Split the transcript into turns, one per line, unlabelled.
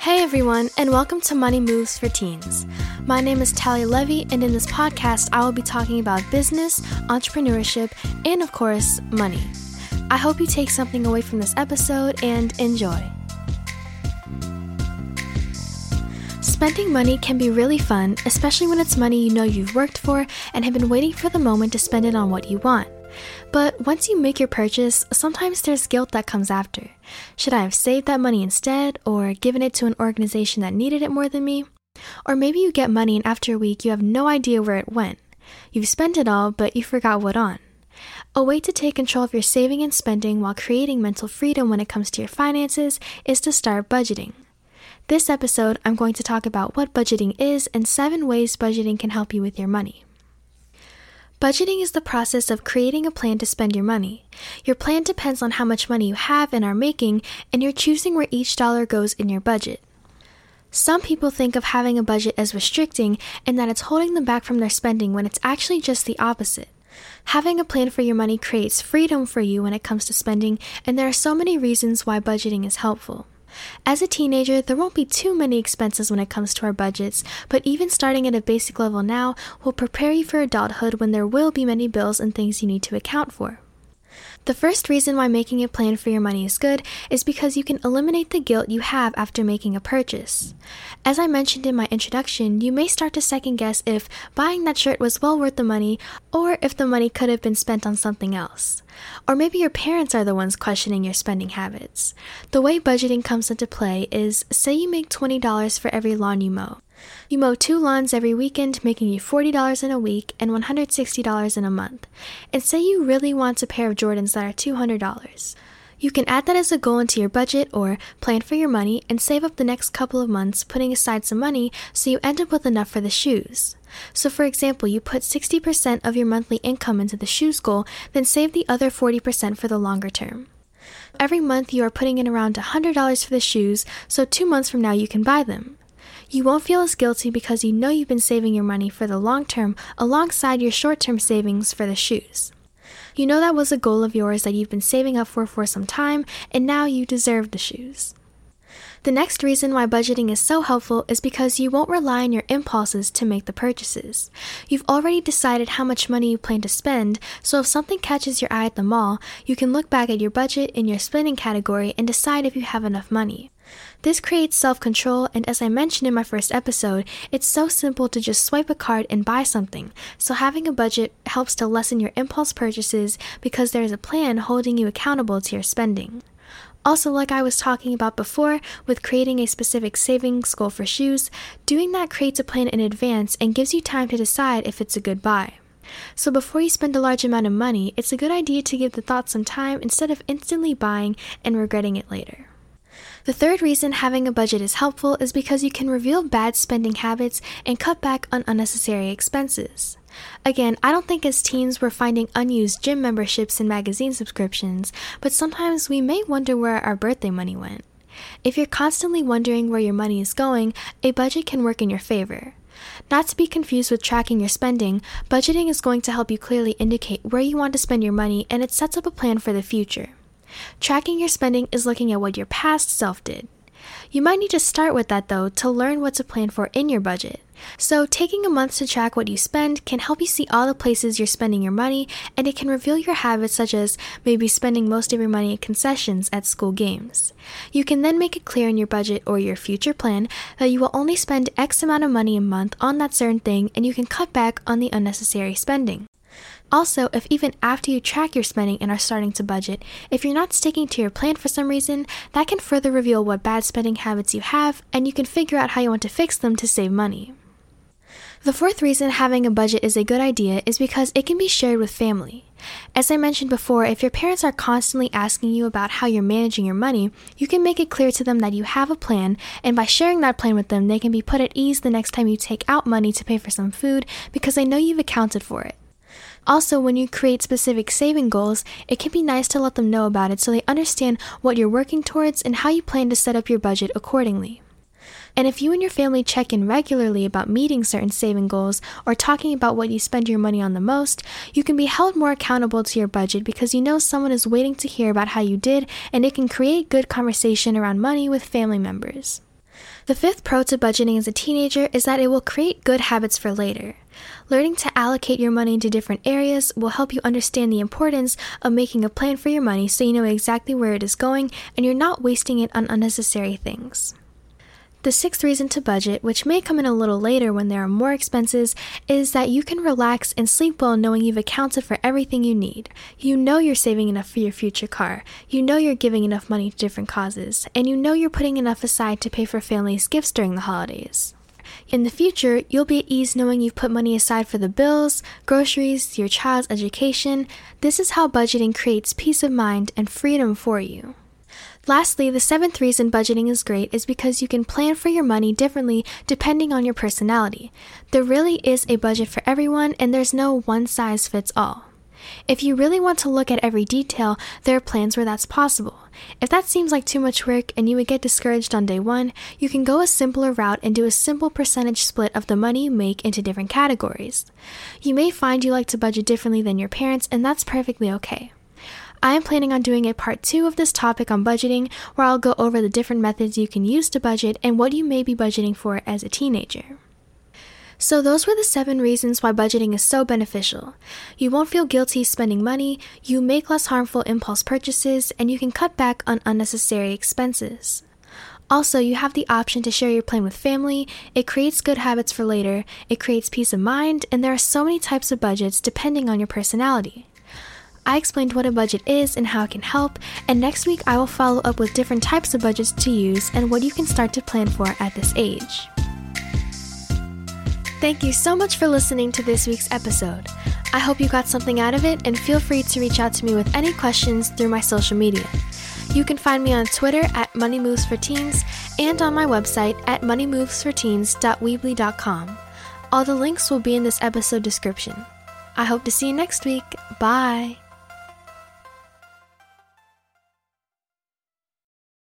Hey everyone, and welcome to Money Moves for Teens. My name is Talia Levy, and in this podcast, I will be talking about business, entrepreneurship, and of course, money. I hope you take something away from this episode and enjoy. Spending money can be really fun, especially when it's money you know you've worked for and have been waiting for the moment to spend it on what you want. But once you make your purchase, sometimes there's guilt that comes after. Should I have saved that money instead, or given it to an organization that needed it more than me? Or maybe you get money and after a week you have no idea where it went. You've spent it all, but you forgot what on. A way to take control of your saving and spending while creating mental freedom when it comes to your finances is to start budgeting. This episode, I'm going to talk about what budgeting is and seven ways budgeting can help you with your money. Budgeting is the process of creating a plan to spend your money. Your plan depends on how much money you have and are making, and you're choosing where each dollar goes in your budget. Some people think of having a budget as restricting and that it's holding them back from their spending when it's actually just the opposite. Having a plan for your money creates freedom for you when it comes to spending, and there are so many reasons why budgeting is helpful. As a teenager, there won't be too many expenses when it comes to our budgets, but even starting at a basic level now will prepare you for adulthood when there will be many bills and things you need to account for. The first reason why making a plan for your money is good is because you can eliminate the guilt you have after making a purchase. As I mentioned in my introduction, you may start to second guess if buying that shirt was well worth the money or if the money could have been spent on something else. Or maybe your parents are the ones questioning your spending habits. The way budgeting comes into play is say you make $20 for every lawn you mow. You mow two lawns every weekend, making you $40 in a week and $160 in a month. And say you really want a pair of Jordans that are $200. You can add that as a goal into your budget or plan for your money and save up the next couple of months putting aside some money so you end up with enough for the shoes. So, for example, you put 60% of your monthly income into the shoes goal, then save the other 40% for the longer term. Every month you are putting in around $100 for the shoes, so two months from now you can buy them. You won't feel as guilty because you know you've been saving your money for the long term alongside your short term savings for the shoes. You know that was a goal of yours that you've been saving up for for some time, and now you deserve the shoes. The next reason why budgeting is so helpful is because you won't rely on your impulses to make the purchases. You've already decided how much money you plan to spend, so if something catches your eye at the mall, you can look back at your budget in your spending category and decide if you have enough money. This creates self control, and as I mentioned in my first episode, it's so simple to just swipe a card and buy something. So, having a budget helps to lessen your impulse purchases because there is a plan holding you accountable to your spending. Also, like I was talking about before, with creating a specific savings goal for shoes, doing that creates a plan in advance and gives you time to decide if it's a good buy. So, before you spend a large amount of money, it's a good idea to give the thought some time instead of instantly buying and regretting it later. The third reason having a budget is helpful is because you can reveal bad spending habits and cut back on unnecessary expenses. Again, I don't think as teens we're finding unused gym memberships and magazine subscriptions, but sometimes we may wonder where our birthday money went. If you're constantly wondering where your money is going, a budget can work in your favor. Not to be confused with tracking your spending, budgeting is going to help you clearly indicate where you want to spend your money and it sets up a plan for the future. Tracking your spending is looking at what your past self did. You might need to start with that though to learn what to plan for in your budget. So, taking a month to track what you spend can help you see all the places you're spending your money, and it can reveal your habits, such as maybe spending most of your money at concessions at school games. You can then make it clear in your budget or your future plan that you will only spend X amount of money a month on that certain thing, and you can cut back on the unnecessary spending. Also, if even after you track your spending and are starting to budget, if you're not sticking to your plan for some reason, that can further reveal what bad spending habits you have, and you can figure out how you want to fix them to save money. The fourth reason having a budget is a good idea is because it can be shared with family. As I mentioned before, if your parents are constantly asking you about how you're managing your money, you can make it clear to them that you have a plan, and by sharing that plan with them, they can be put at ease the next time you take out money to pay for some food because they know you've accounted for it. Also, when you create specific saving goals, it can be nice to let them know about it so they understand what you're working towards and how you plan to set up your budget accordingly. And if you and your family check in regularly about meeting certain saving goals or talking about what you spend your money on the most, you can be held more accountable to your budget because you know someone is waiting to hear about how you did and it can create good conversation around money with family members. The fifth pro to budgeting as a teenager is that it will create good habits for later. Learning to allocate your money into different areas will help you understand the importance of making a plan for your money so you know exactly where it is going and you're not wasting it on unnecessary things. The sixth reason to budget, which may come in a little later when there are more expenses, is that you can relax and sleep well knowing you've accounted for everything you need. You know you're saving enough for your future car, you know you're giving enough money to different causes, and you know you're putting enough aside to pay for families' gifts during the holidays. In the future, you'll be at ease knowing you've put money aside for the bills, groceries, your child's education. This is how budgeting creates peace of mind and freedom for you. Lastly, the seventh reason budgeting is great is because you can plan for your money differently depending on your personality. There really is a budget for everyone, and there's no one size fits all. If you really want to look at every detail, there are plans where that's possible. If that seems like too much work and you would get discouraged on day one, you can go a simpler route and do a simple percentage split of the money you make into different categories. You may find you like to budget differently than your parents, and that's perfectly okay. I am planning on doing a part two of this topic on budgeting, where I'll go over the different methods you can use to budget and what you may be budgeting for as a teenager. So, those were the seven reasons why budgeting is so beneficial. You won't feel guilty spending money, you make less harmful impulse purchases, and you can cut back on unnecessary expenses. Also, you have the option to share your plan with family, it creates good habits for later, it creates peace of mind, and there are so many types of budgets depending on your personality. I explained what a budget is and how it can help, and next week I will follow up with different types of budgets to use and what you can start to plan for at this age. Thank you so much for listening to this week's episode. I hope you got something out of it and feel free to reach out to me with any questions through my social media. You can find me on Twitter at Money Moves for Teens and on my website at moneymovesforteens.weebly.com. All the links will be in this episode description. I hope to see you next week. Bye.